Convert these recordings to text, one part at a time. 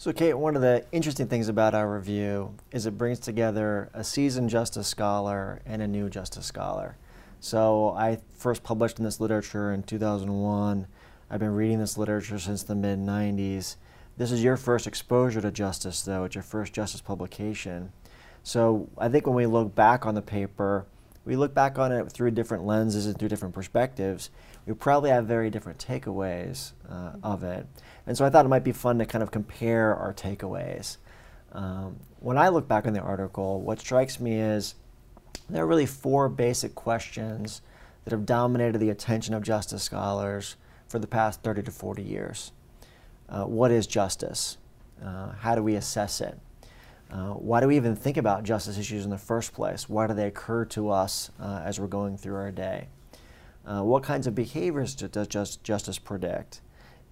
So, Kate, one of the interesting things about our review is it brings together a seasoned justice scholar and a new justice scholar. So, I first published in this literature in 2001. I've been reading this literature since the mid 90s. This is your first exposure to justice, though. It's your first justice publication. So, I think when we look back on the paper, we look back on it through different lenses and through different perspectives, we probably have very different takeaways uh, of it. And so I thought it might be fun to kind of compare our takeaways. Um, when I look back on the article, what strikes me is there are really four basic questions that have dominated the attention of justice scholars for the past 30 to 40 years. Uh, what is justice? Uh, how do we assess it? Uh, why do we even think about justice issues in the first place? Why do they occur to us uh, as we're going through our day? Uh, what kinds of behaviors does just, justice predict?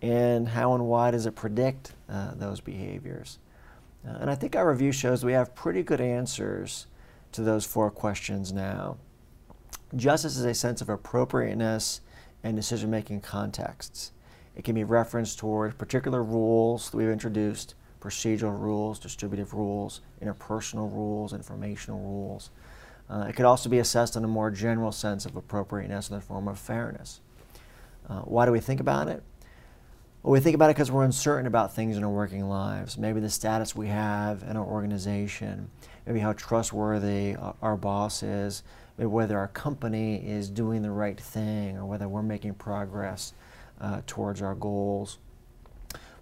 And how and why does it predict uh, those behaviors? Uh, and I think our review shows we have pretty good answers to those four questions now. Justice is a sense of appropriateness and decision making contexts. It can be referenced toward particular rules that we've introduced procedural rules, distributive rules, interpersonal rules, informational rules. Uh, it could also be assessed in a more general sense of appropriateness in the form of fairness. Uh, why do we think about it? Well, we think about it because we're uncertain about things in our working lives. Maybe the status we have in our organization, maybe how trustworthy our boss is, maybe whether our company is doing the right thing, or whether we're making progress uh, towards our goals.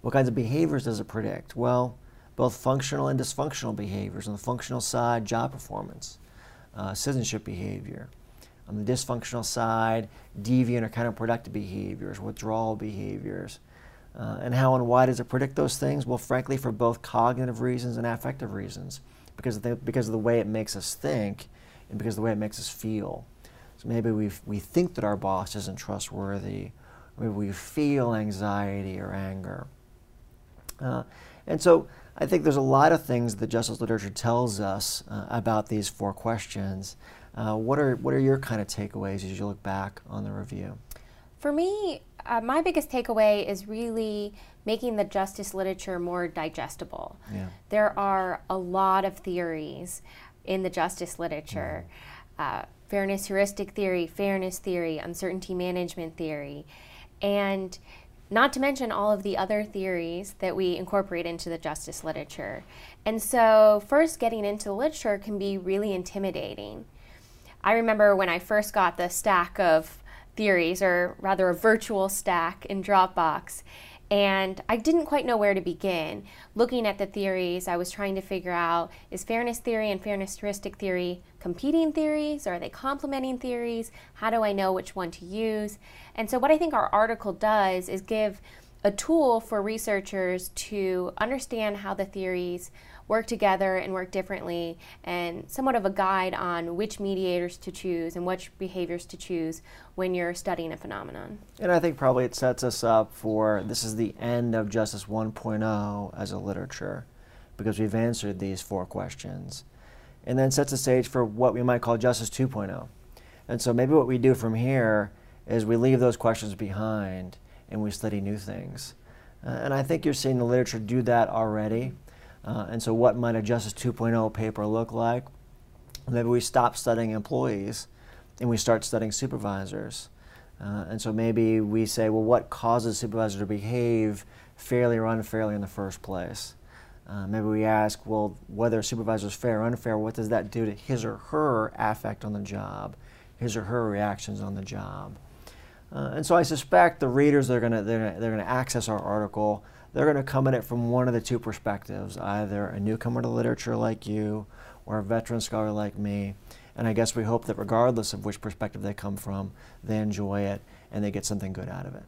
What kinds of behaviors does it predict? Well, both functional and dysfunctional behaviors. On the functional side, job performance, uh, citizenship behavior. On the dysfunctional side, deviant or counterproductive behaviors, withdrawal behaviors. Uh, and how and why does it predict those things? Well, frankly, for both cognitive reasons and affective reasons, because of the, because of the way it makes us think and because of the way it makes us feel. So maybe we we think that our boss isn't trustworthy, maybe we feel anxiety or anger. Uh, and so I think there's a lot of things that justice literature tells us uh, about these four questions. Uh, what are what are your kind of takeaways as you look back on the review? For me, uh, my biggest takeaway is really making the justice literature more digestible. Yeah. There are a lot of theories in the justice literature. Mm. fairness heuristic theory, fairness theory, uncertainty management theory. And not to mention all of the other theories that we incorporate into the justice literature. And so, first getting into the literature can be really intimidating. I remember when I first got the stack of theories, or rather a virtual stack in Dropbox, and I didn't quite know where to begin. Looking at the theories, I was trying to figure out is fairness theory and fairness heuristic theory competing theories or are they complementing theories? How do I know which one to use? And so, what I think our article does is give a tool for researchers to understand how the theories work together and work differently, and somewhat of a guide on which mediators to choose and which behaviors to choose when you're studying a phenomenon. And I think probably it sets us up for this is the end of Justice 1.0 as a literature because we've answered these four questions. And then sets the stage for what we might call Justice 2.0. And so maybe what we do from here is we leave those questions behind and we study new things. Uh, and I think you're seeing the literature do that already. Uh, and so, what might a Justice 2.0 paper look like? Maybe we stop studying employees and we start studying supervisors. Uh, and so maybe we say, well, what causes supervisors to behave fairly or unfairly in the first place? Uh, maybe we ask, well, whether a supervisor is fair or unfair, what does that do to his or her affect on the job, his or her reactions on the job? Uh, and so I suspect the readers are going to they're, they're going to access our article they're going to come at it from one of the two perspectives either a newcomer to literature like you or a veteran scholar like me. And I guess we hope that regardless of which perspective they come from, they enjoy it and they get something good out of it.